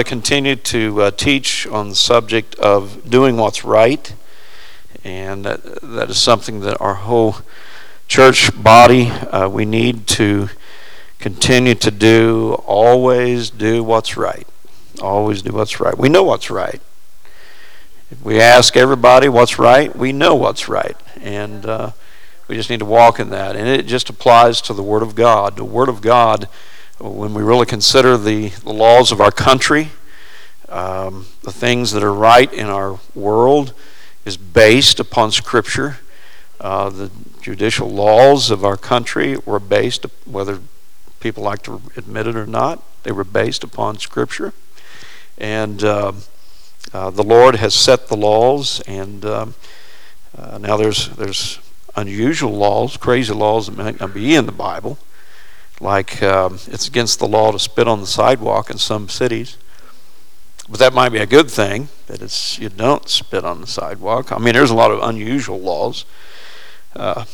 To continue to uh, teach on the subject of doing what's right, and that, that is something that our whole church body uh, we need to continue to do. Always do what's right. Always do what's right. We know what's right. If we ask everybody what's right, we know what's right, and uh, we just need to walk in that. And it just applies to the Word of God. The Word of God when we really consider the, the laws of our country, um, the things that are right in our world is based upon Scripture. Uh, the judicial laws of our country were based, whether people like to admit it or not, they were based upon Scripture. And uh, uh, the Lord has set the laws, and um, uh, now there's there's unusual laws, crazy laws that might not be in the Bible like um, it's against the law to spit on the sidewalk in some cities. But that might be a good thing that it's you don't spit on the sidewalk. I mean, there's a lot of unusual laws uh,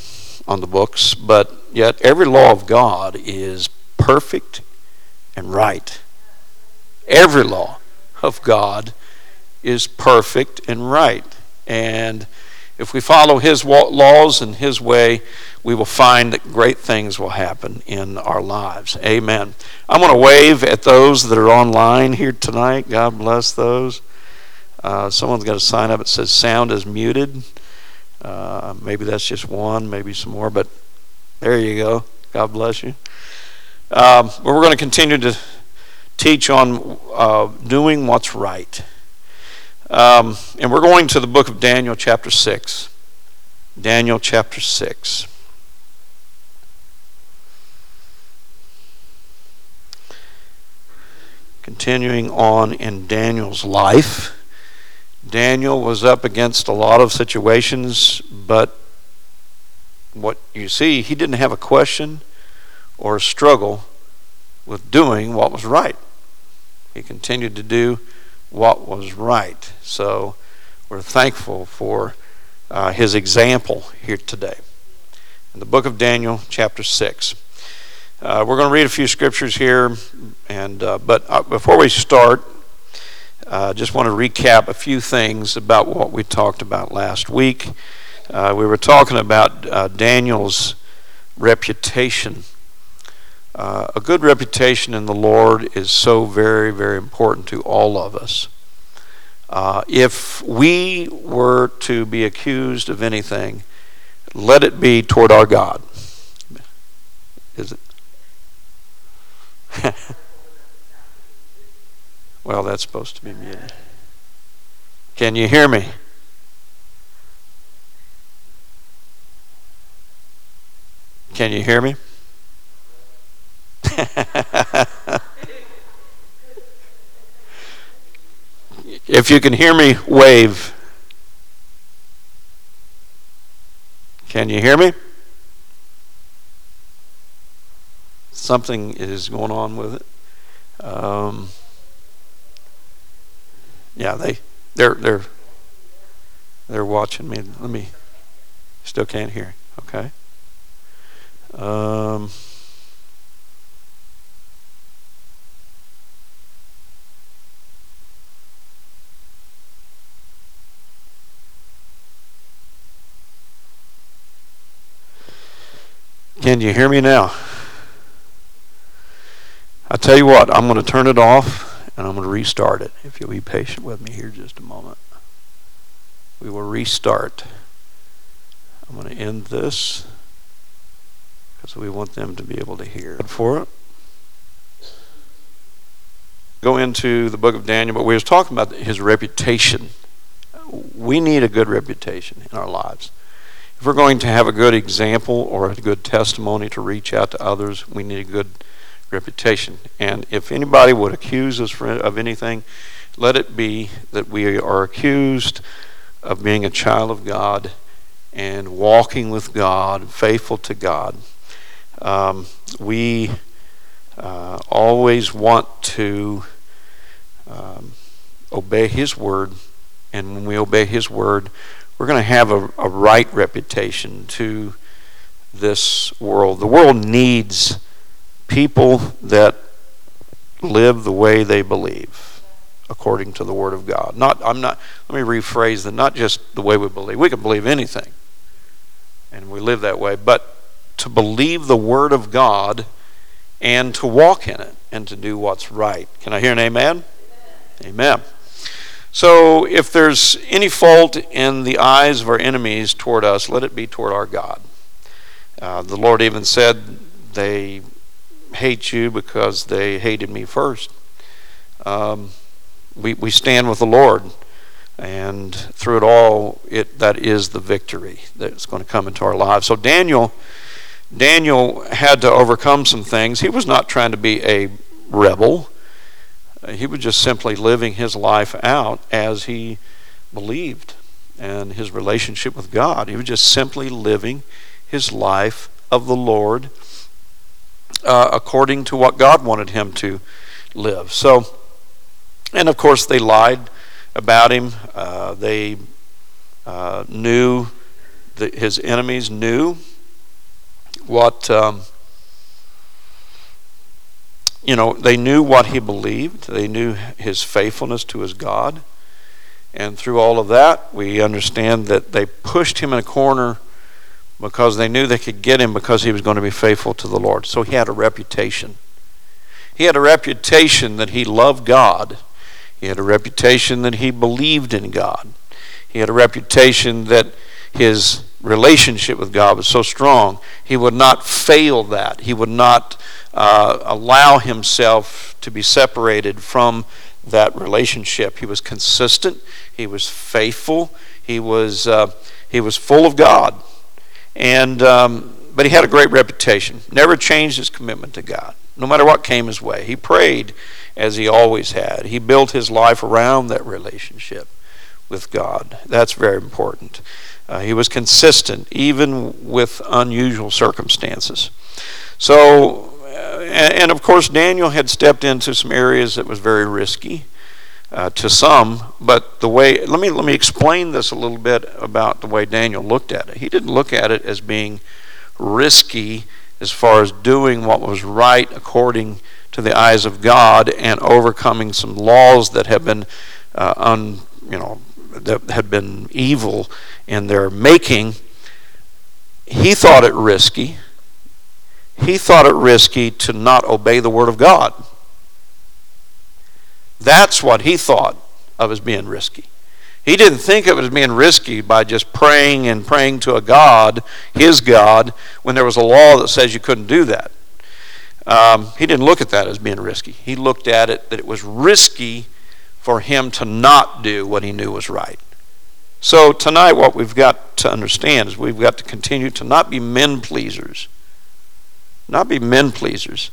on the books, but yet every law of God is perfect and right. Every law of God is perfect and right, and if we follow His laws and His way, we will find that great things will happen in our lives. Amen. I'm going to wave at those that are online here tonight. God bless those. Uh, someone's got a sign up that says sound is muted. Uh, maybe that's just one, maybe some more, but there you go. God bless you. Um, we're going to continue to teach on uh, doing what's right. Um, and we're going to the book of Daniel, chapter 6. Daniel, chapter 6. Continuing on in Daniel's life, Daniel was up against a lot of situations, but what you see, he didn't have a question or a struggle with doing what was right. He continued to do what was right. So we're thankful for uh, his example here today. In the book of Daniel, chapter 6. Uh, we're going to read a few scriptures here, and uh, but uh, before we start, I uh, just want to recap a few things about what we talked about last week. Uh, we were talking about Daniel's reputation uh, a good reputation in the Lord is so very, very important to all of us. Uh, if we were to be accused of anything, let it be toward our God. Is it? well, that's supposed to be muted. Can you hear me? Can you hear me? if you can hear me, wave. Can you hear me? Something is going on with it. Um, yeah, they they're they're they're watching me. Let me. Still can't hear. Okay. Um. Can you hear me now? I tell you what, I'm going to turn it off and I'm going to restart it. If you'll be patient with me here just a moment. We will restart. I'm going to end this because we want them to be able to hear. For it. Go into the book of Daniel, but we was talking about his reputation. We need a good reputation in our lives. If we're going to have a good example or a good testimony to reach out to others, we need a good reputation. And if anybody would accuse us of anything, let it be that we are accused of being a child of God and walking with God, faithful to God. Um, we uh, always want to um, obey His word, and when we obey His word, we're going to have a, a right reputation to this world. The world needs people that live the way they believe according to the word of God. Not I'm not let me rephrase that not just the way we believe. We can believe anything. And we live that way, but to believe the word of God and to walk in it and to do what's right. Can I hear an amen? Amen. amen. So if there's any fault in the eyes of our enemies toward us, let it be toward our God. Uh, the Lord even said they hate you because they hated me first. Um, we, we stand with the Lord, and through it all, it that is the victory that's going to come into our lives. So Daniel, Daniel had to overcome some things. He was not trying to be a rebel. He was just simply living his life out as he believed and his relationship with God. He was just simply living his life of the Lord uh, according to what God wanted him to live. So, and of course, they lied about him. Uh, they uh, knew that his enemies knew what um, you know. They knew what he believed. They knew his faithfulness to his God. And through all of that, we understand that they pushed him in a corner because they knew they could get him because he was going to be faithful to the Lord. So he had a reputation. He had a reputation that he loved God. He had a reputation that he believed in God. He had a reputation that his relationship with God was so strong, he would not fail that. He would not uh, allow himself to be separated from that relationship. He was consistent. He was faithful. He was, uh, he was full of God. And, um, but he had a great reputation. Never changed his commitment to God, no matter what came his way. He prayed as he always had. He built his life around that relationship with God. That's very important. Uh, he was consistent, even with unusual circumstances. So, and, of course, Daniel had stepped into some areas that was very risky uh, to some, but the way let me let me explain this a little bit about the way Daniel looked at it. He didn't look at it as being risky as far as doing what was right according to the eyes of God and overcoming some laws that have been uh, un, you know that had been evil in their making. He thought it risky. He thought it risky to not obey the word of God. That's what he thought of as being risky. He didn't think of it as being risky by just praying and praying to a God, his God, when there was a law that says you couldn't do that. Um, he didn't look at that as being risky. He looked at it that it was risky for him to not do what he knew was right. So tonight, what we've got to understand is we've got to continue to not be men pleasers, not be men pleasers,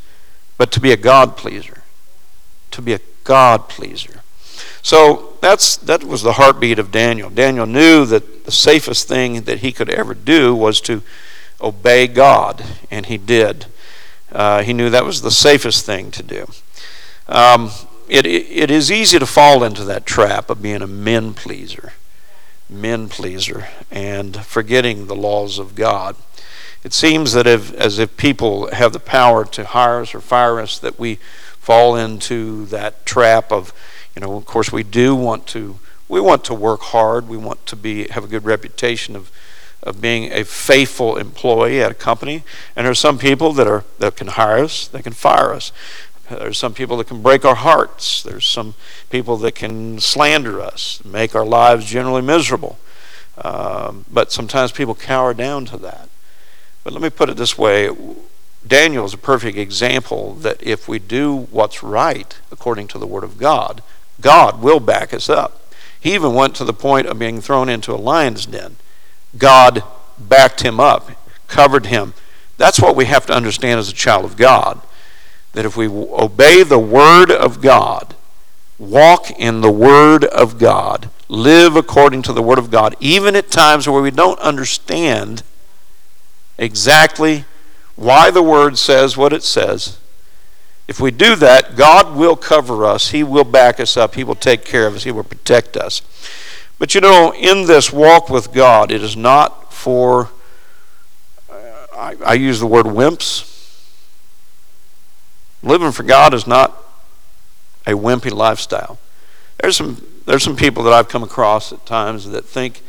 but to be a God pleaser, to be a God pleaser. So that's that was the heartbeat of Daniel. Daniel knew that the safest thing that he could ever do was to obey God, and he did. Uh, he knew that was the safest thing to do. Um, it, it, it is easy to fall into that trap of being a men pleaser, men pleaser, and forgetting the laws of God. It seems that if, as if people have the power to hire us or fire us, that we fall into that trap of, you know, of course we do want to we want to work hard. We want to be have a good reputation of of being a faithful employee at a company. And there are some people that are that can hire us, they can fire us. There's some people that can break our hearts. There's some people that can slander us, make our lives generally miserable. Um, but sometimes people cower down to that. But let me put it this way Daniel is a perfect example that if we do what's right according to the Word of God, God will back us up. He even went to the point of being thrown into a lion's den. God backed him up, covered him. That's what we have to understand as a child of God. That if we obey the Word of God, walk in the Word of God, live according to the Word of God, even at times where we don't understand exactly why the Word says what it says. If we do that, God will cover us. He will back us up. He will take care of us. He will protect us. But you know, in this walk with God, it is not for, uh, I, I use the word wimps. Living for God is not a wimpy lifestyle. There's some there's some people that I've come across at times that think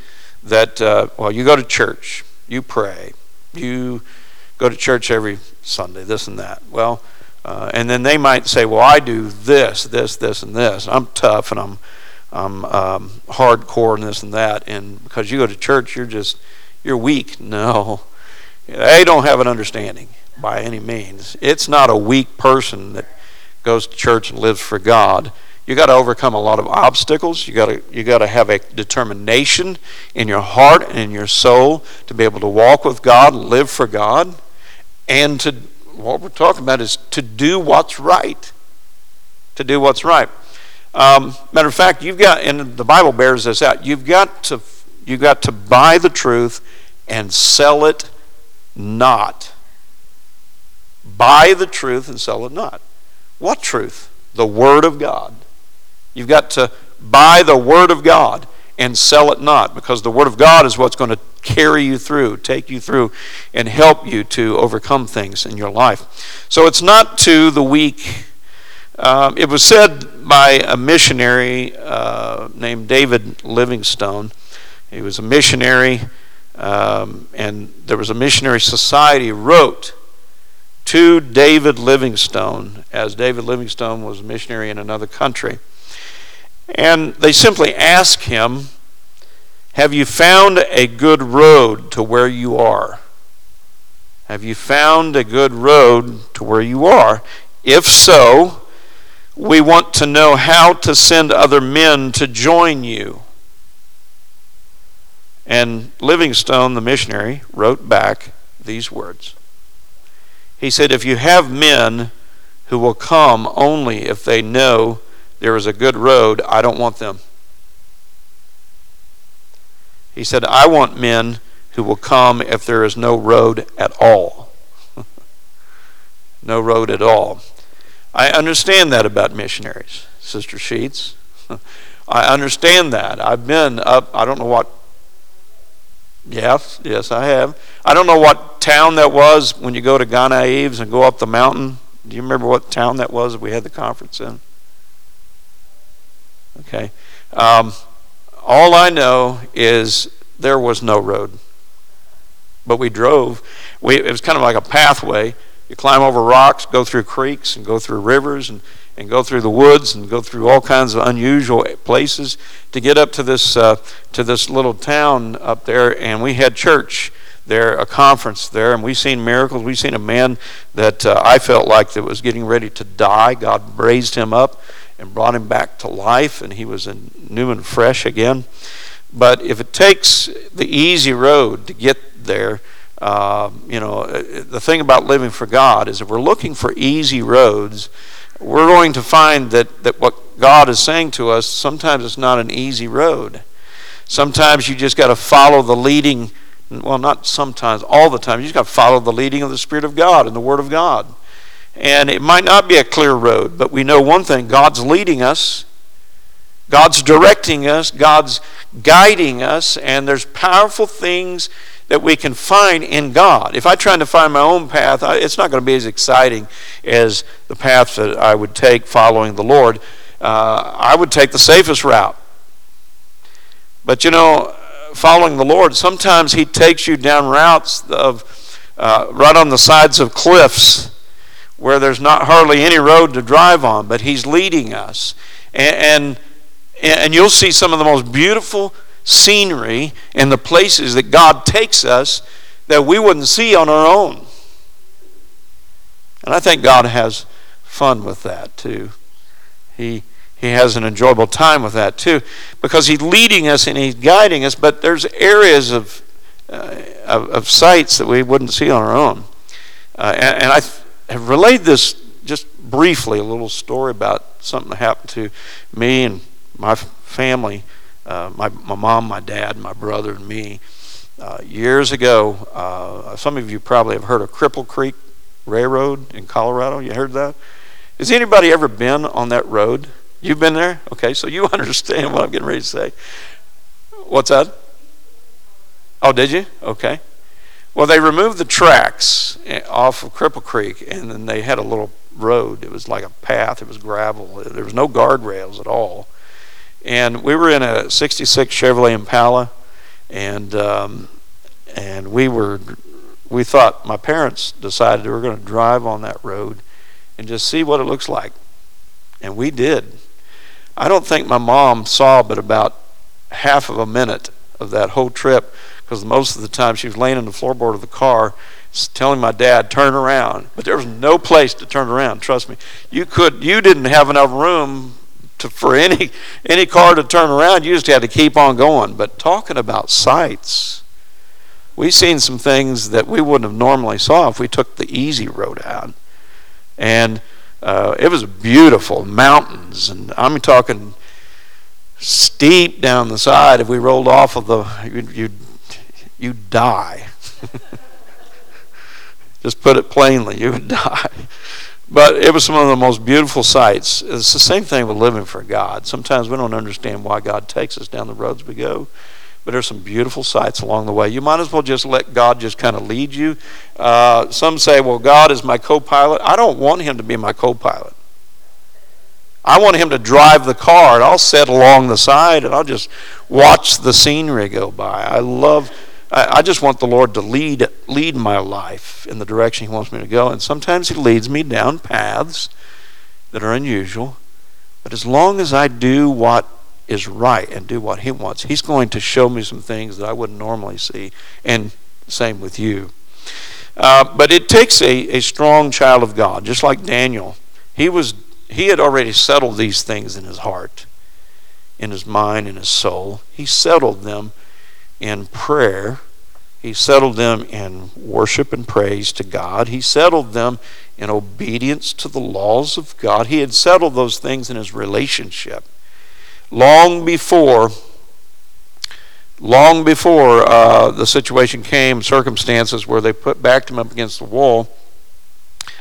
that uh, well, you go to church, you pray, you go to church every Sunday, this and that. Well, uh, and then they might say, well, I do this, this, this, and this. I'm tough and I'm I'm um, hardcore and this and that. And because you go to church, you're just you're weak. No, they don't have an understanding by any means. It's not a weak person that goes to church and lives for God. You got to overcome a lot of obstacles. You got to you got to have a determination in your heart and in your soul to be able to walk with God, live for God, and to what we're talking about is to do what's right. To do what's right. Um, matter of fact, you've got, and the Bible bears this out. You've got to you've got to buy the truth and sell it not. Buy the truth and sell it not. What truth? The Word of God. You've got to buy the Word of God and sell it not because the Word of God is what's going to carry you through, take you through, and help you to overcome things in your life. So it's not to the weak. Um, it was said by a missionary uh, named David Livingstone. He was a missionary, um, and there was a missionary society wrote to David Livingstone, as David Livingstone was a missionary in another country. And they simply ask him, Have you found a good road to where you are? Have you found a good road to where you are? If so, we want to know how to send other men to join you. And Livingstone, the missionary, wrote back these words. He said, If you have men who will come only if they know there is a good road, I don't want them. He said, I want men who will come if there is no road at all. no road at all. I understand that about missionaries, Sister Sheets. I understand that. I've been up, I don't know what, yes, yes, I have. I don't know what town that was when you go to Gonaïves and go up the mountain. Do you remember what town that was we had the conference in? Okay. Um, all I know is there was no road. But we drove. We, it was kind of like a pathway. You climb over rocks, go through creeks, and go through rivers, and, and go through the woods, and go through all kinds of unusual places to get up to this uh, to this little town up there. And we had church there, a conference there, and we've seen miracles. We've seen a man that uh, I felt like that was getting ready to die. God raised him up and brought him back to life, and he was new and fresh again. But if it takes the easy road to get there, uh, you know, uh, the thing about living for God is if we're looking for easy roads, we're going to find that, that what God is saying to us, sometimes it's not an easy road. Sometimes you just got to follow the leading, well, not sometimes, all the time. You just got to follow the leading of the Spirit of God and the Word of God. And it might not be a clear road, but we know one thing God's leading us, God's directing us, God's guiding us, and there's powerful things that we can find in God. If I try to find my own path, it's not going to be as exciting as the path that I would take following the Lord. Uh, I would take the safest route. But you know, following the Lord, sometimes He takes you down routes of uh, right on the sides of cliffs where there's not hardly any road to drive on, but He's leading us. And, and, and you'll see some of the most beautiful scenery and the places that God takes us that we wouldn't see on our own. And I think God has fun with that too. He he has an enjoyable time with that too because he's leading us and he's guiding us but there's areas of uh, of, of, sights that we wouldn't see on our own uh, and, and, I have relayed this just briefly a little story about something that happened to me and my family, uh, my, my mom, my dad, my brother, and me. Uh, years ago, uh, some of you probably have heard of Cripple Creek Railroad in Colorado. You heard that? Has anybody ever been on that road? You've been there? Okay, so you understand what I'm getting ready to say. What's that? Oh, did you? Okay. Well, they removed the tracks eh, off of Cripple Creek, and then they had a little road. It was like a path. It was gravel. There was no guardrails at all. And we were in a '66 Chevrolet Impala, and um, and we were we thought my parents decided we were going to drive on that road and just see what it looks like, and we did. I don't think my mom saw but about half of a minute of that whole trip because most of the time she was laying on the floorboard of the car telling my dad turn around. But there was no place to turn around trust me. You could you didn't have enough room to, for any any car to turn around. You just had to keep on going. But talking about sights we've seen some things that we wouldn't have normally saw if we took the easy road out. And uh, it was beautiful mountains. And i'm talking steep down the side. If we rolled off of the you'd, you'd you die. Just put it plainly, you would die. But it was some of the most beautiful sights. It's the same thing with living for God. Sometimes we don't understand why God takes us down the roads we go, but there's some beautiful sights along the way. You might as well just let God just kind of lead you. Uh, some say, well, God is my co pilot. I don't want Him to be my co pilot. I want him to drive the car, and I'll sit along the side and I'll just watch the scenery go by. I love I, I just want the Lord to lead lead my life in the direction He wants me to go. And sometimes He leads me down paths that are unusual. But as long as I do what is right and do what He wants, He's going to show me some things that I wouldn't normally see. And same with you. Uh, but it takes a, a strong child of God, just like Daniel. He was he had already settled these things in his heart, in his mind, in his soul. He settled them in prayer. He settled them in worship and praise to God. He settled them in obedience to the laws of God. He had settled those things in his relationship. Long before, long before uh, the situation came, circumstances where they put backed him up against the wall,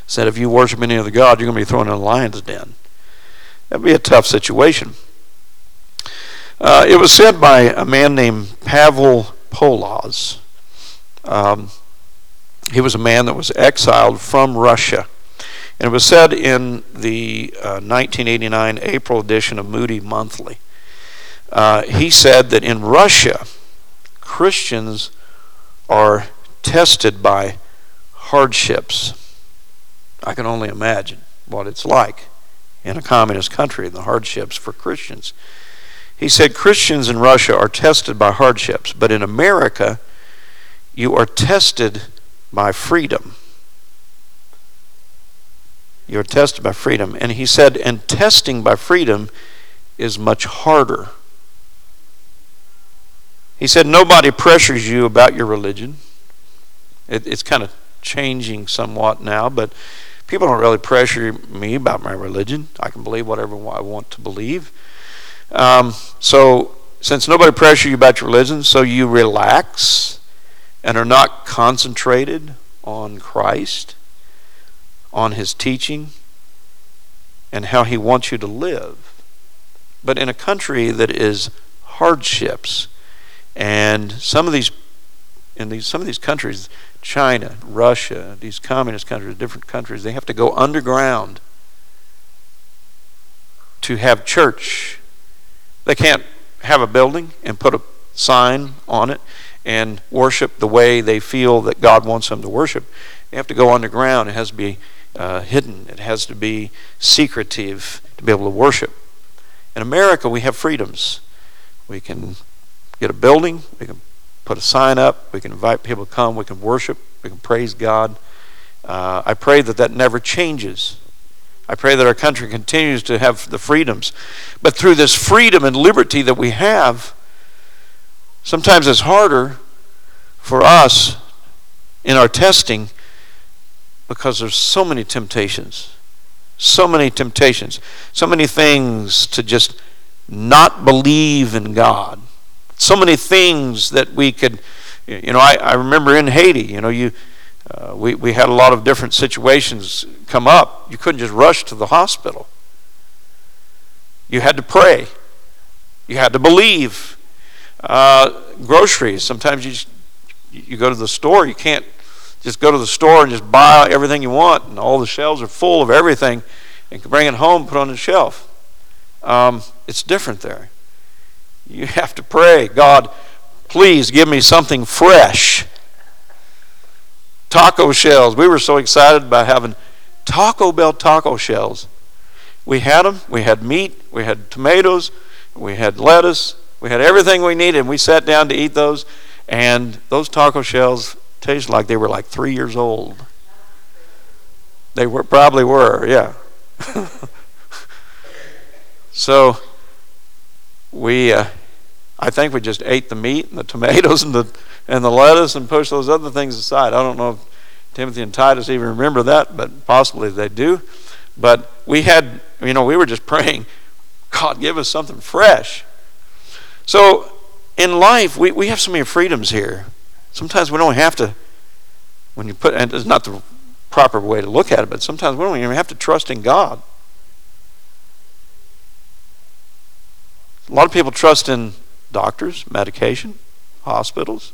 said, "If you worship any other god, you're going to be thrown in a lion's den." That'd be a tough situation. Uh, it was said by a man named Pavel Poloz. Um, he was a man that was exiled from Russia. And it was said in the uh, 1989 April edition of Moody Monthly. Uh, he said that in Russia, Christians are tested by hardships. I can only imagine what it's like in a communist country, and the hardships for Christians. He said Christians in Russia are tested by hardships, but in America, you are tested by freedom. You're tested by freedom. And he said, and testing by freedom is much harder. He said, nobody pressures you about your religion. It, it's kind of changing somewhat now, but people don't really pressure me about my religion. I can believe whatever I want to believe. Um, so, since nobody pressures you about your religion, so you relax and are not concentrated on Christ, on His teaching, and how He wants you to live. But in a country that is hardships, and some of these in these some of these countries, China, Russia, these communist countries, different countries, they have to go underground to have church they can't have a building and put a sign on it and worship the way they feel that God wants them to worship. They have to go underground. It has to be uh, hidden. It has to be secretive to be able to worship. In America, we have freedoms. We can get a building. We can put a sign up. We can invite people to come. We can worship. We can praise God. Uh, I pray that that never changes. I pray that our country continues to have the freedoms. But through this freedom and liberty that we have, sometimes it's harder for us in our testing because there's so many temptations So many temptations, so many things to just not believe in God. So many things that we could, you know, I, I remember in Haiti, you know, you, uh, we, we had a lot of different situations come up. You couldn't just rush to the hospital. You had to pray. You had to believe. Uh, groceries. Sometimes you just, you go to the store. You can't just go to the store and just buy everything you want, and all the shelves are full of everything, and bring it home, put it on the shelf. Um, it's different there. You have to pray, God, please give me something fresh. Taco shells. We were so excited about having Taco Bell taco shells. We had them. We had meat. We had tomatoes. We had lettuce. We had everything we needed. We sat down to eat those. And those taco shells tasted like they were like three years old. They were probably were, yeah. so we, uh, I think we just ate the meat and the tomatoes and the and the lettuce and pushed those other things aside. I don't know if Timothy and Titus even remember that, but possibly they do. But we had, you know, we were just praying, God, give us something fresh. So in life, we, we have so many freedoms here. Sometimes we don't have to, when you put, and it's not the proper way to look at it, but sometimes we don't even have to trust in God. A lot of people trust in doctors, medication, hospitals,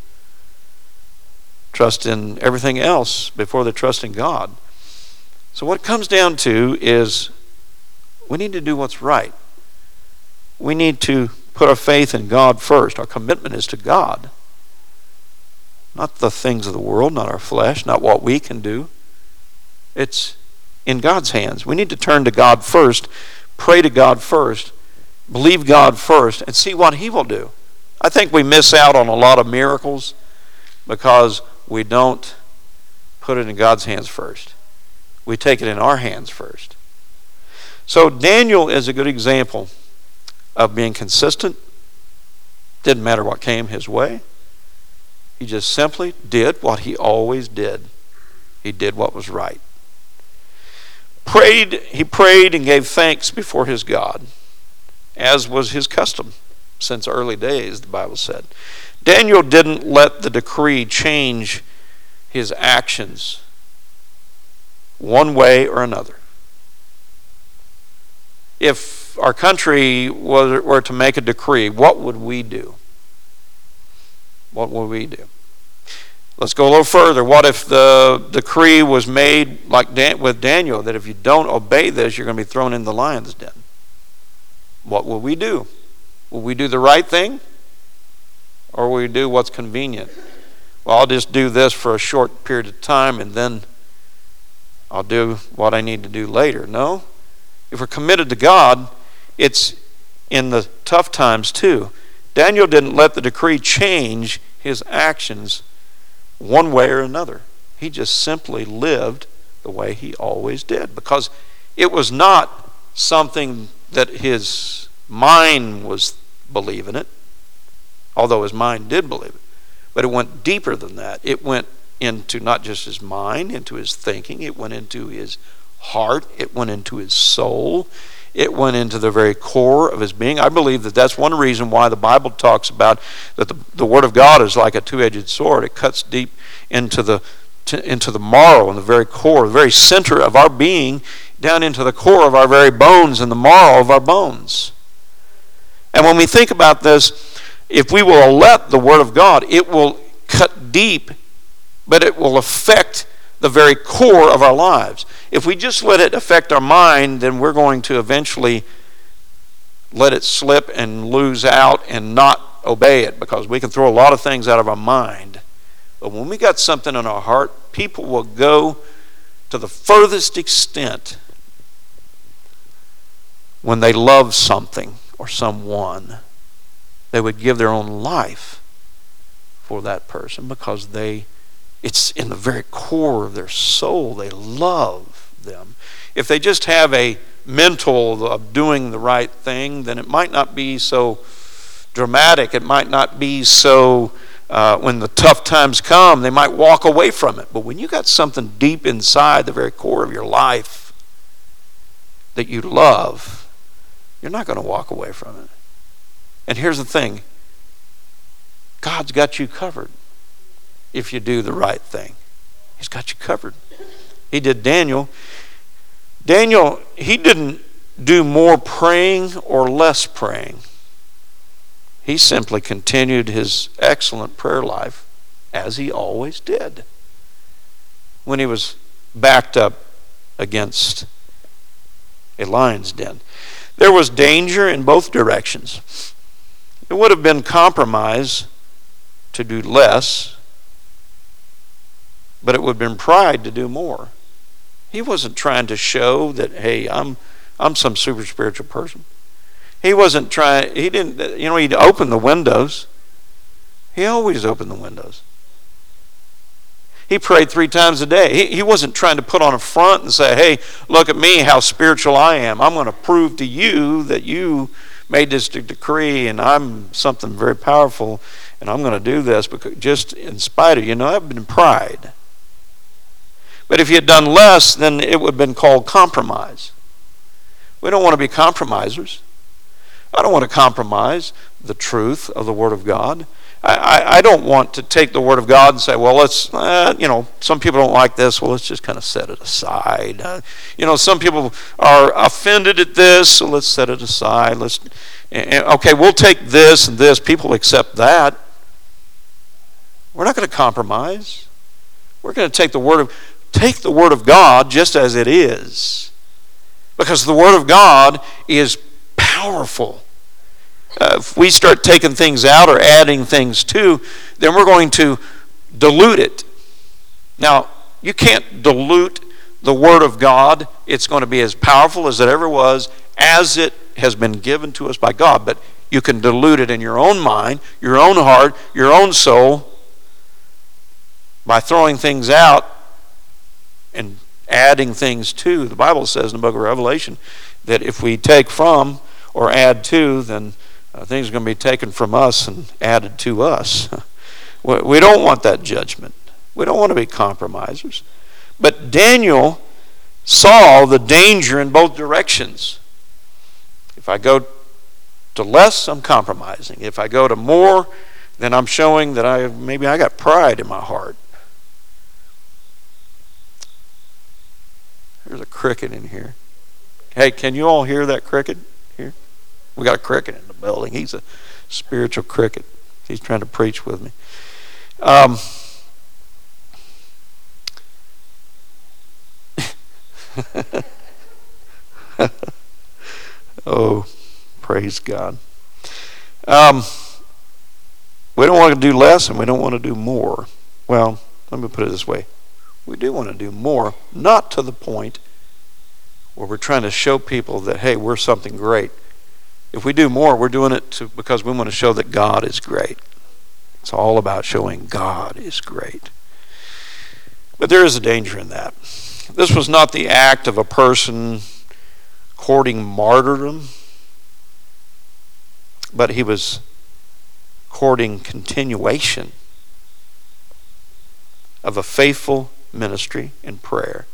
trust in everything else before they trust in God. So, what comes down to is we need to do what's right. We need to put our faith in God first. Our commitment is to God not the things of the world, not our flesh, not what we can do. It's in God's hands. We need to turn to God first, pray to God first, believe God first, and see what He will do. I think we miss out on a lot of miracles because we don't put it in God's hands first. We take it in our hands first. So Daniel is a good example of being consistent. Didn't matter what came his way. He just simply did what he always did. He did what was right. Prayed, he prayed and gave thanks before his God, as was his custom since early days, the Bible said. Daniel didn't let the decree change his actions one way or another. If our country were to make a decree, what would we do? what would we do? Let's go a little further. What if the decree was made like Dan, with Daniel that if you don't obey this, you're going to be thrown in the lion's den? What will we do? Will we do the right thing? Or we do what's convenient? Well, I'll just do this for a short period of time and then I'll do what I need to do later. No. If we're committed to God, it's in the tough times too. Daniel didn't let the decree change his actions one way or another. He just simply lived the way he always did because it was not something that his mind was believing it, although his mind did believe it. But it went deeper than that. It went into not just his mind, into his thinking, it went into his heart, it went into his soul, it went into the very core of his being. I believe that that's one reason why the Bible talks about that the, the Word of God is like a two edged sword. It cuts deep into the, to, into the marrow and the very core, the very center of our being, down into the core of our very bones and the marrow of our bones. And when we think about this, if we will let the Word of God, it will cut deep, but it will affect the very core of our lives. If we just let it affect our mind, then we're going to eventually let it slip and lose out and not obey it because we can throw a lot of things out of our mind. But when we got something in our heart, people will go to the furthest extent when they love something or someone. They would give their own life for that person because they it's in the very core of their soul. They love them. If they just have a mental of doing the right thing, then it might not be so dramatic. It might not be so, uh, when the tough times come, they might walk away from it. But when you got something deep inside the very core of your life, that you love, you're not going to walk away from it. And here's the thing God's got you covered if you do the right thing. He's got you covered. He did Daniel. Daniel, he didn't do more praying or less praying. He simply continued his excellent prayer life as he always did when he was backed up against a lion's den. There was danger in both directions. It would have been compromise to do less, but it would have been pride to do more. He wasn't trying to show that, hey, I'm, I'm some super spiritual person. He wasn't trying, he didn't, you know, he'd open the windows. He always opened the windows. He prayed three times a day. He, he wasn't trying to put on a front and say, hey, look at me, how spiritual I am. I'm going to prove to you that you made this decree and I'm something very powerful and I'm going to do this because just in spite of you know have been pride. But if he had done less, then it would have been called compromise. We don't want to be compromisers. I don't want to compromise the truth of the Word of God. I, I, don't want to take the Word of God and say, well, let's, uh, you know, some people don't like this, well, let's just kind of set it aside. Uh, you know, some people are offended at this, so let's set it aside. Let's, okay, we'll take this and this. People accept that. We're not going to compromise. We're going to take the Word of, take the Word of God just as it is. Because the Word of God is powerful. Uh, if we start taking things out or adding things to, then we're going to dilute it. Now, you can't dilute the Word of God. It's going to be as powerful as it ever was, as it has been given to us by God. But you can dilute it in your own mind, your own heart, your own soul by throwing things out and adding things to. The Bible says in the book of Revelation that if we take from or add to, then uh, things are going to be taken from us and added to us. we don't want that judgment. We don't want to be compromisers. But Daniel saw the danger in both directions. If I go to less, I'm compromising. If I go to more, then I'm showing that I maybe I got pride in my heart. There's a cricket in here. Hey, can you all hear that cricket here? We got a cricket in the building. He's a spiritual cricket. He's trying to preach with me. Um, oh, praise God. Um, we don't want to do less and we don't want to do more. Well, let me put it this way we do want to do more, not to the point where we're trying to show people that, hey, we're something great. If we do more, we're doing it to, because we want to show that God is great. It's all about showing God is great. But there is a danger in that. This was not the act of a person courting martyrdom, but he was courting continuation of a faithful ministry and prayer,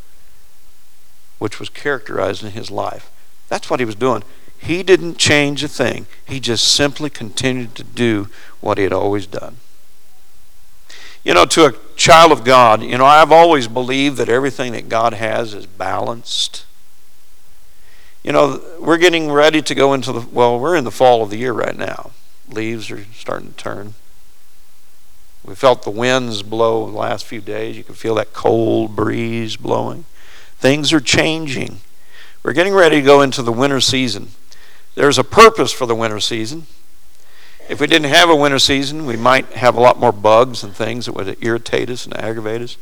which was characterized in his life. That's what he was doing. He didn't change a thing, he just simply continued to do what he had always done. You know, to a child of God, you know, I've always believed that everything that God has is balanced. You know, we're getting ready to go into the, well, we're in the fall of the year right now. Leaves are starting to turn. We felt the winds blow the last few days. You can feel that cold breeze blowing. Things are changing. We're getting ready to go into the winter season. There's a purpose for the winter season. If we didn't have a winter season, we might have a lot more bugs and things that would irritate us and aggravate us.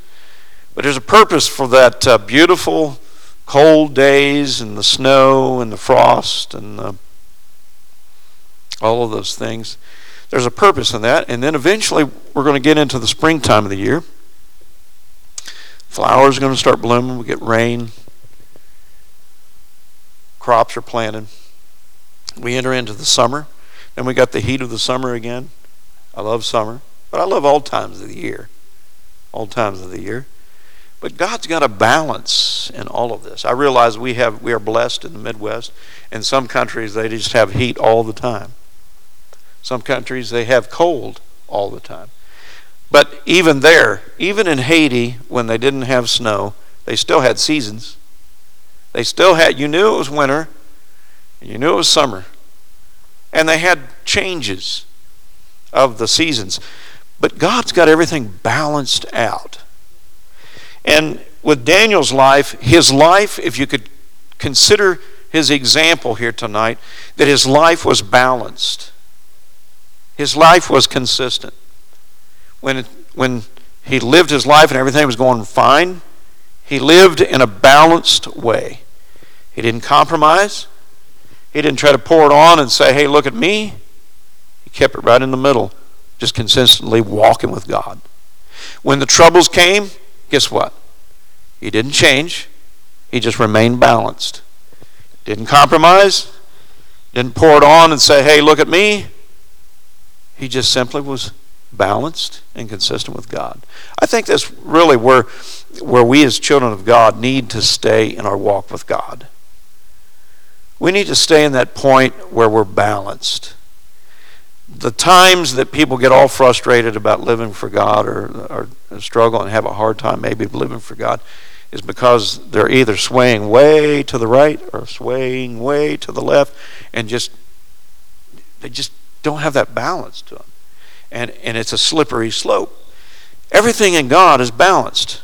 But there's a purpose for that uh, beautiful cold days and the snow and the frost and the, all of those things. There's a purpose in that. And then eventually we're going to get into the springtime of the year. Flowers are going to start blooming. We get rain. Crops are planted. We enter into the summer. Then we got the heat of the summer again. I love summer, but I love all times of the year. All times of the year. But God's got a balance in all of this. I realize we have we are blessed in the Midwest. In some countries they just have heat all the time. Some countries they have cold all the time. But even there, even in Haiti when they didn't have snow, they still had seasons. They still had you knew it was winter, you knew it was summer. And they had changes of the seasons. But God's got everything balanced out. And with Daniel's life, his life, if you could consider his example here tonight, that his life was balanced. His life was consistent. When, when he lived his life and everything was going fine, he lived in a balanced way. He didn't compromise. He didn't try to pour it on and say, hey, look at me. He kept it right in the middle, just consistently walking with God. When the troubles came, guess what? He didn't change. He just remained balanced. Didn't compromise. Didn't pour it on and say, hey, look at me. He just simply was balanced and consistent with God. I think that's really where, where we as children of God need to stay in our walk with God. We need to stay in that point where we're balanced. The times that people get all frustrated about living for God or, or struggle and have a hard time maybe living for God is because they're either swaying way to the right or swaying way to the left and just they just don't have that balance to them. And, and it's a slippery slope. Everything in God is balanced.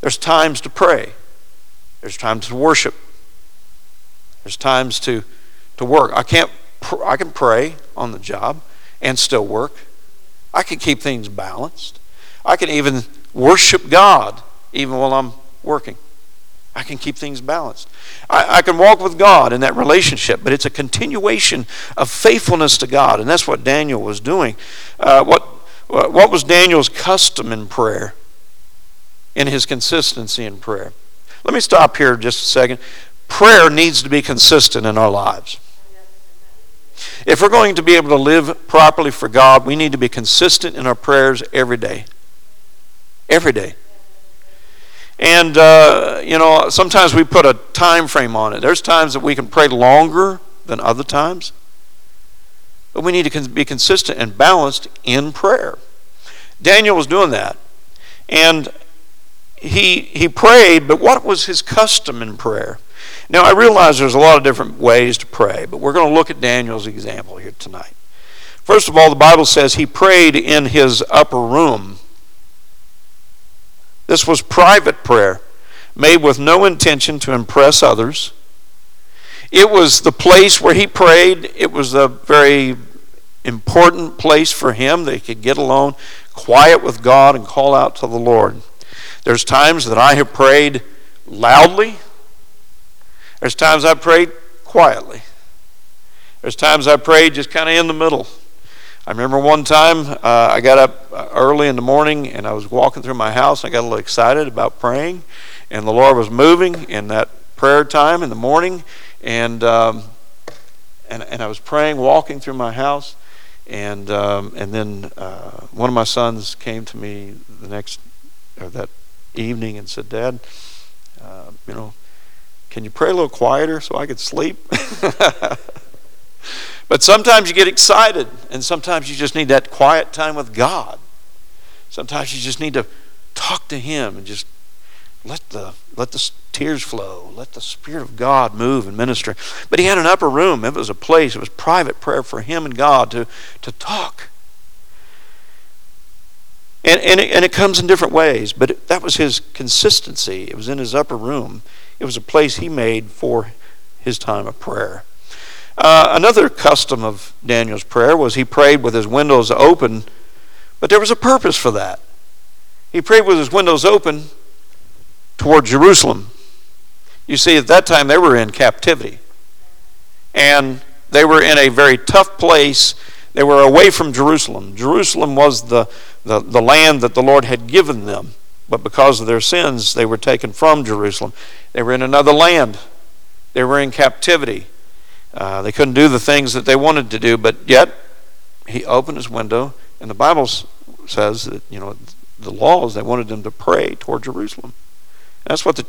There's times to pray. There's times to worship. There's times to, to work. I can't I can pray on the job and still work. I can keep things balanced. I can even worship God even while I'm working. I can keep things balanced. I, I, can walk with God in that relationship, but it's a continuation of faithfulness to God, and that's what Daniel was doing. Uh, what, what was Daniel's custom in prayer, in his consistency in prayer? Let me stop here just a second. Prayer needs to be consistent in our lives. If we're going to be able to live properly for God, we need to be consistent in our prayers every day. Every day. And, uh, you know, sometimes we put a time frame on it. There's times that we can pray longer than other times. But we need to be consistent and balanced in prayer. Daniel was doing that. And he, he prayed, but what was his custom in prayer? Now, I realize there's a lot of different ways to pray, but we're going to look at Daniel's example here tonight. First of all, the Bible says he prayed in his upper room. This was private prayer, made with no intention to impress others. It was the place where he prayed. It was a very important place for him that he could get alone, quiet with God, and call out to the Lord. There's times that I have prayed loudly. There's times I prayed quietly. There's times I prayed just kind of in the middle. I remember one time uh, I got up uh, early in the morning and I was walking through my house. I got a little excited about praying, and the Lord was moving in that prayer time in the morning, and um, and and I was praying, walking through my house, and um, and then uh, one of my sons came to me the next or that evening and said, "Dad, uh, you know, can you pray a little quieter so I could sleep?" But sometimes you get excited, and sometimes you just need that quiet time with God. Sometimes you just need to talk to Him and just let the let the tears flow, let the Spirit of God move and minister. But he had an upper room. It was a place. It was private prayer for him and God to to talk. And and it, and it comes in different ways, but it, that was his consistency. It was in his upper room. It was a place he made for his time of prayer. Uh, another custom of Daniel's prayer was he prayed with his windows open, but there was a purpose for that. He prayed with his windows open toward Jerusalem. You see, at that time they were in captivity. And they were in a very tough place. They were away from Jerusalem. Jerusalem was the, the, the land that the Lord had given them. But because of their sins, they were taken from Jerusalem. They were in another land. They were in captivity. Uh, they couldn't do the things that they wanted to do, but yet he opened his window, and the Bible says that you know the laws they wanted them to pray toward Jerusalem. That's what the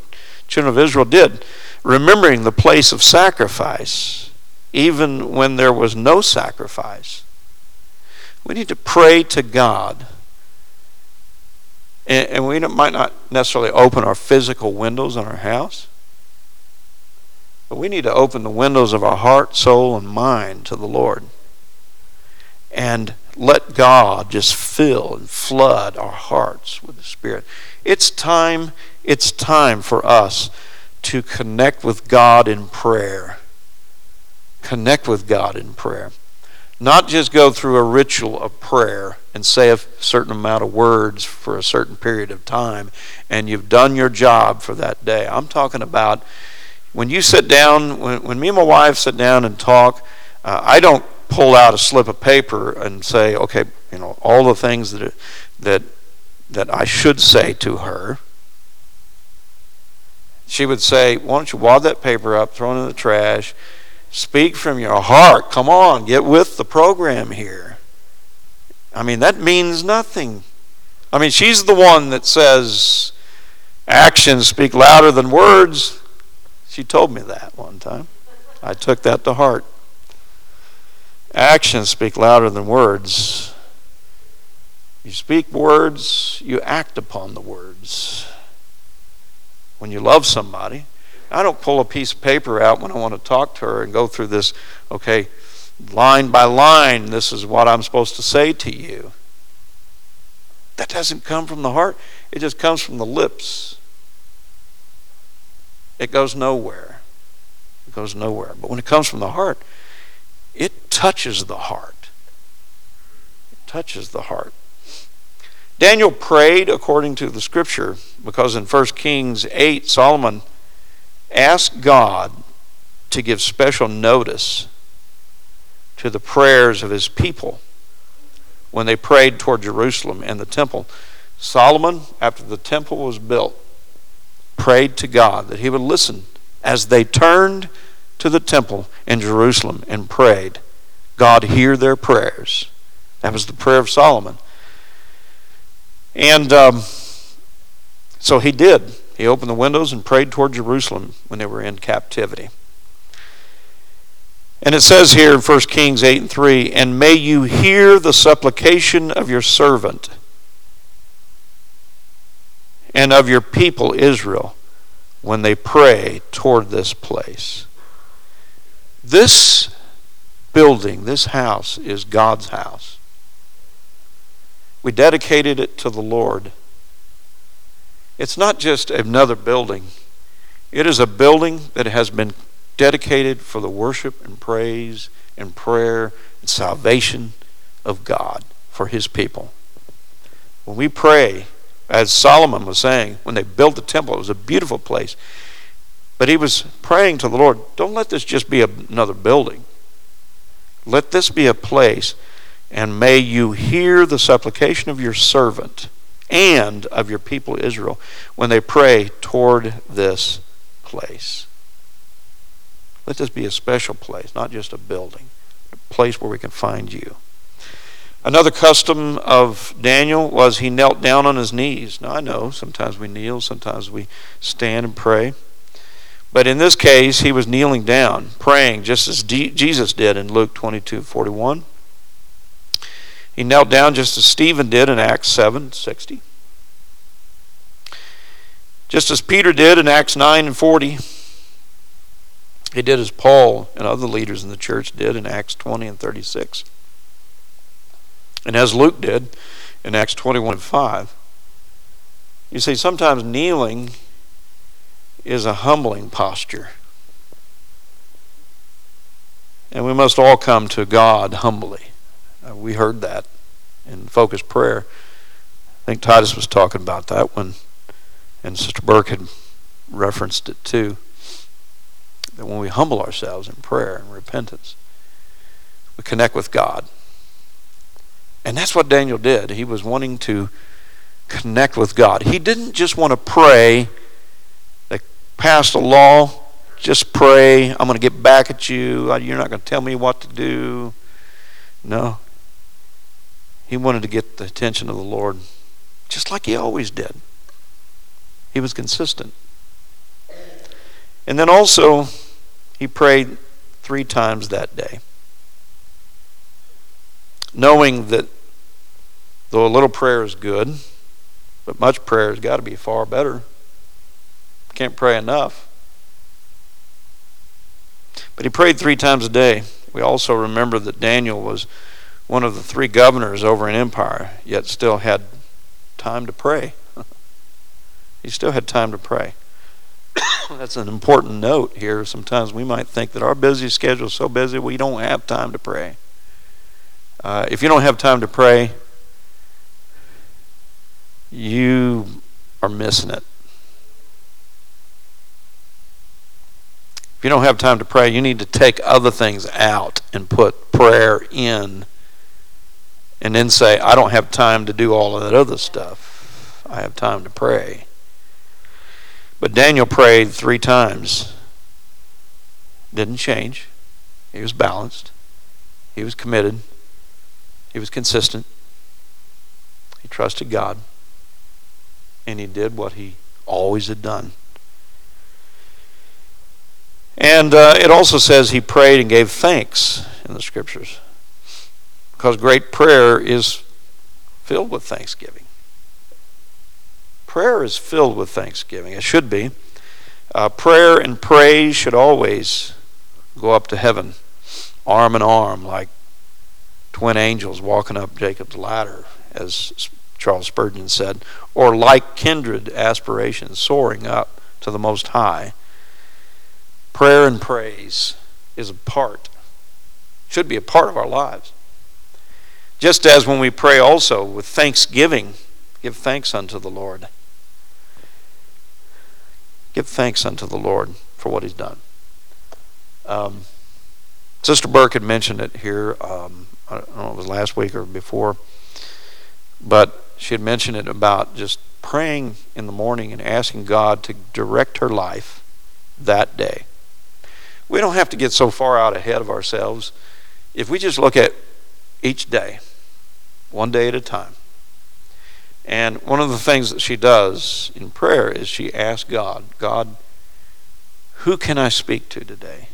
children of Israel did, remembering the place of sacrifice, even when there was no sacrifice. We need to pray to God. And, and we might not necessarily open our physical windows in our house, but we need to open the windows of our heart, soul, and mind to the Lord. And let God just fill and flood our hearts with the Spirit. It's time, it's time for us to connect with God in prayer. Connect with God in prayer. Not just go through a ritual of prayer and say a certain amount of words for a certain period of time and you've done your job for that day. I'm talking about when you sit down, when, when me and my wife sit down and talk, uh, I don't pull out a slip of paper and say, okay, you know, all the things that, that, that I should say to her. She would say, why don't you wad that paper up, throw it in the trash, Speak from your heart. Come on, get with the program here. I mean, that means nothing. I mean, she's the one that says actions speak louder than words. She told me that one time. I took that to heart. Actions speak louder than words. You speak words, you act upon the words. When you love somebody, I don't pull a piece of paper out when I want to talk to her and go through this, okay, line by line, this is what I'm supposed to say to you. That doesn't come from the heart, it just comes from the lips. It goes nowhere. It goes nowhere. But when it comes from the heart, it touches the heart. It touches the heart. Daniel prayed according to the scripture because in 1 Kings 8, Solomon ask God to give special notice to the prayers of his people when they prayed toward Jerusalem and the temple. Solomon, after the temple was built, prayed to God that he would listen as they turned to the temple in Jerusalem and prayed. God hear their prayers. That was the prayer of Solomon. And um, so he did. He opened the windows and prayed toward Jerusalem when they were in captivity. And it says here in 1 Kings 8 and 3 And may you hear the supplication of your servant and of your people Israel when they pray toward this place. This building, this house, is God's house. We dedicated it to the Lord. It's not just another building, it is a building that has been dedicated for the worship and praise and prayer and salvation of God for his people. When we pray, as Solomon was saying, when they built the temple, it was a beautiful place. But he was praying to the Lord, don't let this just be another building. Let this be a place, and may you hear the supplication of your servant and of your people Israel when they pray toward this place. Let this be a special place, not just a building, a place where we can find you. Another custom of Daniel was he knelt down on his knees. Now I know sometimes we kneel, sometimes we stand and pray. But in this case, he was kneeling down, praying just as D- Jesus did in Luke 22 41. He knelt down just as Stephen did in Acts 7 60. Just as Peter did in Acts 9 and 40. He did as Paul and other leaders in the church did in Acts 20 and 36. And as Luke did in Acts 21 and 5. You see, sometimes kneeling is a humbling posture. And we must all come to God humbly. Uh, we heard that in focused prayer. I think Titus was talking about that when, and Sister Burk had referenced it too. That when we humble ourselves in prayer and repentance, we connect with God. And that's what Daniel did. He was wanting to connect with God. He didn't just want to pray, they passed a law, just pray, I'm going to get back at you, you're not going to tell me what to do. No, he wanted to get the attention of the Lord just like he always did. He was consistent. And then also, he prayed three times that day, knowing that though a little prayer is good, but much prayer has got to be far better. Can't pray enough. But he prayed three times a day. We also remember that Daniel was one of the three governors over an empire, yet still had time to pray. he still had time to pray. That's an important note here. Sometimes we might think that our busy schedule is so busy we don't have time to pray. Uh, if you don't have time to pray, you are missing it. If you don't have time to pray, you need to take other things out and put prayer in. And then say, I don't have time to do all of that other stuff. I have time to pray. But Daniel prayed three times. Didn't change. He was balanced. He was committed. He was consistent. He trusted God. And he did what he always had done. And uh, it also says he prayed and gave thanks in the scriptures. Because great prayer is filled with thanksgiving. Prayer is filled with thanksgiving. It should be. Uh, prayer and praise should always go up to heaven, arm in arm, like twin angels walking up Jacob's ladder, as Charles Spurgeon said, or like kindred aspirations soaring up to the Most High Prayer and praise is a part, should be a part of our lives. Just as when we pray also with thanksgiving, give thanks unto the Lord. Give thanks unto the Lord for what He's done. Um, Sister Burk had mentioned it here. Um, I don't know if it was last week or before, but she had mentioned it about just praying in the morning and asking God to direct her life that day. We don't have to get so far out ahead of ourselves. If we just look at each day, one day at a time. And one of the things that she does in prayer is she asks God, God, who can I speak to today?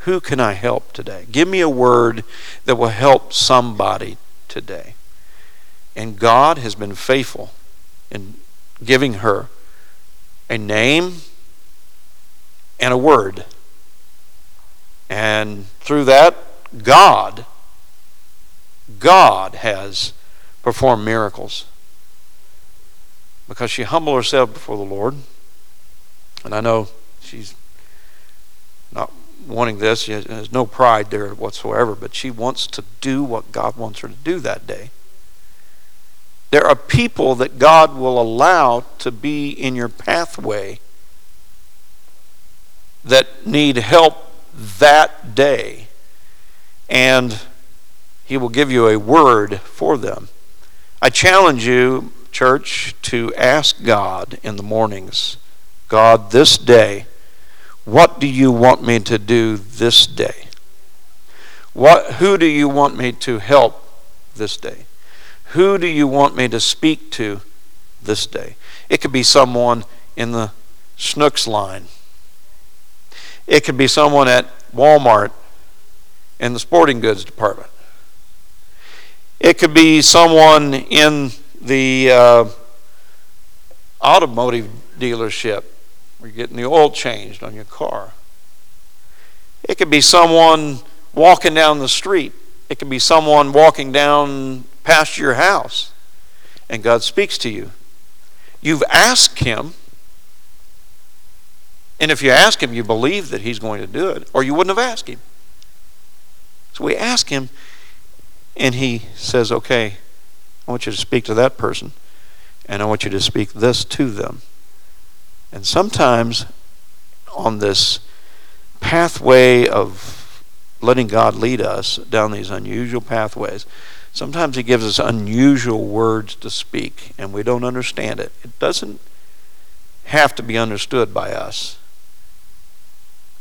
Who can I help today? Give me a word that will help somebody today. And God has been faithful in giving her a name and a word and through that, God, God has performed miracles. Because she humbled herself before the Lord. And I know she's not wanting this. She has no pride there whatsoever, but she wants to do what God wants her to do that day. There are people that God will allow to be in your pathway that need help that day, and He will give you a word for them. I challenge you, church, to ask God in the mornings God, this day, what do you want me to do this day? What, who do you want me to help this day? Who do you want me to speak to this day? It could be someone in the Snooks line it could be someone at Walmart in the sporting goods department. It could be someone in the uh, automotive dealership you're getting the oil changed on your car. It could be someone walking down the street. It could be someone walking down past your house and God speaks to you. You've asked Him and if you ask him, you believe that he's going to do it, or you wouldn't have asked him. So we ask him, and he says, Okay, I want you to speak to that person, and I want you to speak this to them. And sometimes on this pathway of letting God lead us down these unusual pathways, sometimes He gives us unusual words to speak, and we don't understand it. It doesn't have to be understood by us.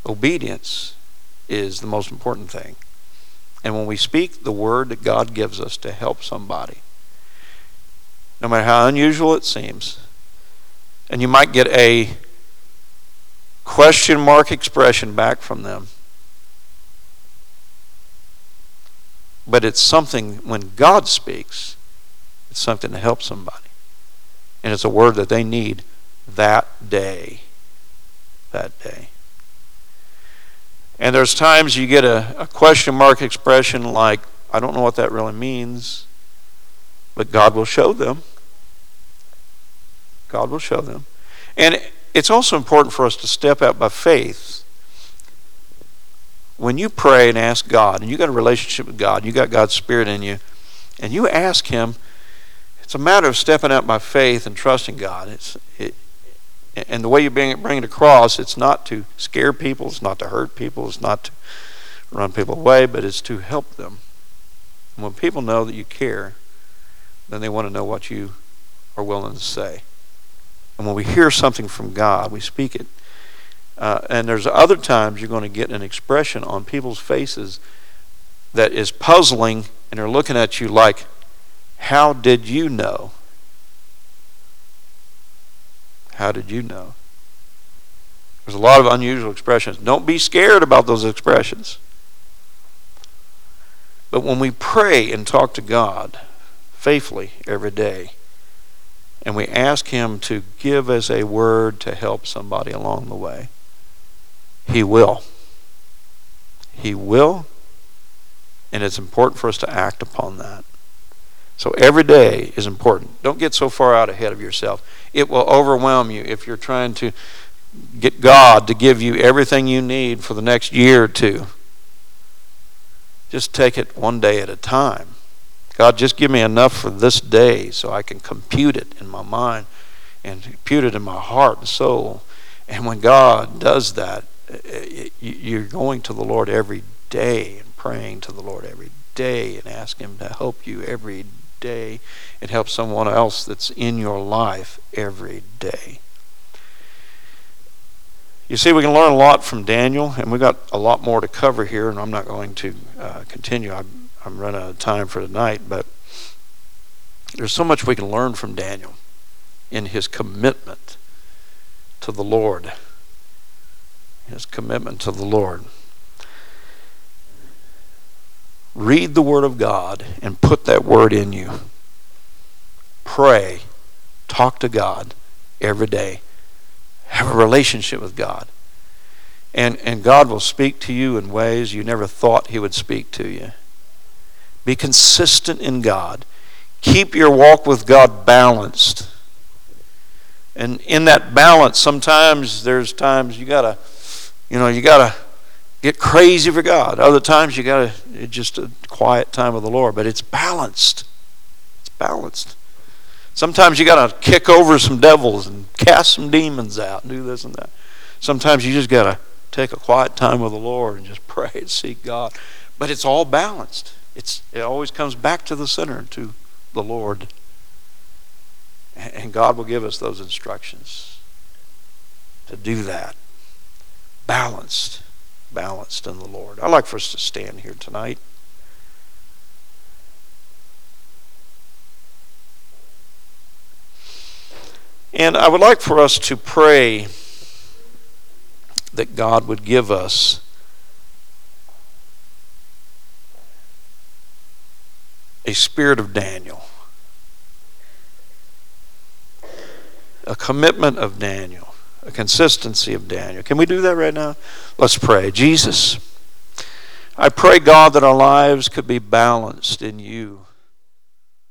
Obedience is the most important thing. And when we speak the word that God gives us to help somebody, no matter how unusual it seems, and you might get a question mark expression back from them. But it's something, when God speaks, it's something to help somebody. And it's a word that they need that day. That day. And there's times you get a, a question mark expression like, I don't know what that really means, but God will show them. God will show them. And it's also important for us to step out by faith. When you pray and ask God, and you got a relationship with God, you got God's Spirit in you, and you ask Him, it's a matter of stepping out by faith and trusting God. It's it, and the way you bring it, bring it across, it's not to scare people, it's not to hurt people, it's not to run people away, but it's to help them. And when people know that you care, then they want to know what you are willing to say. And when we hear something from God, we speak it. Uh, and there's other times you're going to get an expression on people's faces that is puzzling, and they're looking at you like, How did you know? How did you know? There's a lot of unusual expressions. Don't be scared about those expressions. But when we pray and talk to God faithfully every day, and we ask Him to give us a word to help somebody along the way, He will. He will, and it's important for us to act upon that. So every day is important. Don't get so far out ahead of yourself. It will overwhelm you if you're trying to get God to give you everything you need for the next year or two. Just take it one day at a time. God, just give me enough for this day so I can compute it in my mind and compute it in my heart and soul. And when God does that, you're going to the Lord every day and praying to the Lord every day and asking Him to help you every day. It helps someone else that's in your life every day. You see, we can learn a lot from Daniel, and we've got a lot more to cover here, and I'm not going to uh, continue. I'm, I'm running out of time for tonight, but there's so much we can learn from Daniel in his commitment to the Lord. His commitment to the Lord read the Word of God and put that Word in you. Pray. Talk to God every day. Have a relationship with God. And, and God will speak to you in ways you never thought He would speak to you. Be consistent in God. Keep your walk with God balanced. And in that balance, sometimes there's times you gotta, you know, you gotta get crazy for God. Other times you got to just a quiet time with the Lord, but it's balanced. It's balanced. Sometimes you got to kick over some devils and cast some demons out and do this and that. Sometimes you just got to take a quiet time with the Lord and just pray and seek God. But it's all balanced. It's it always comes back to the center to the Lord. And God will give us those instructions to do that. Balanced balanced in the Lord. I'd like for us to stand here tonight. And I would like for us to pray that God would give us a spirit of Daniel, a commitment of Daniel a consistency of Daniel. Can we do that right now? Let's pray. Jesus, I pray, God, that our lives could be balanced in you.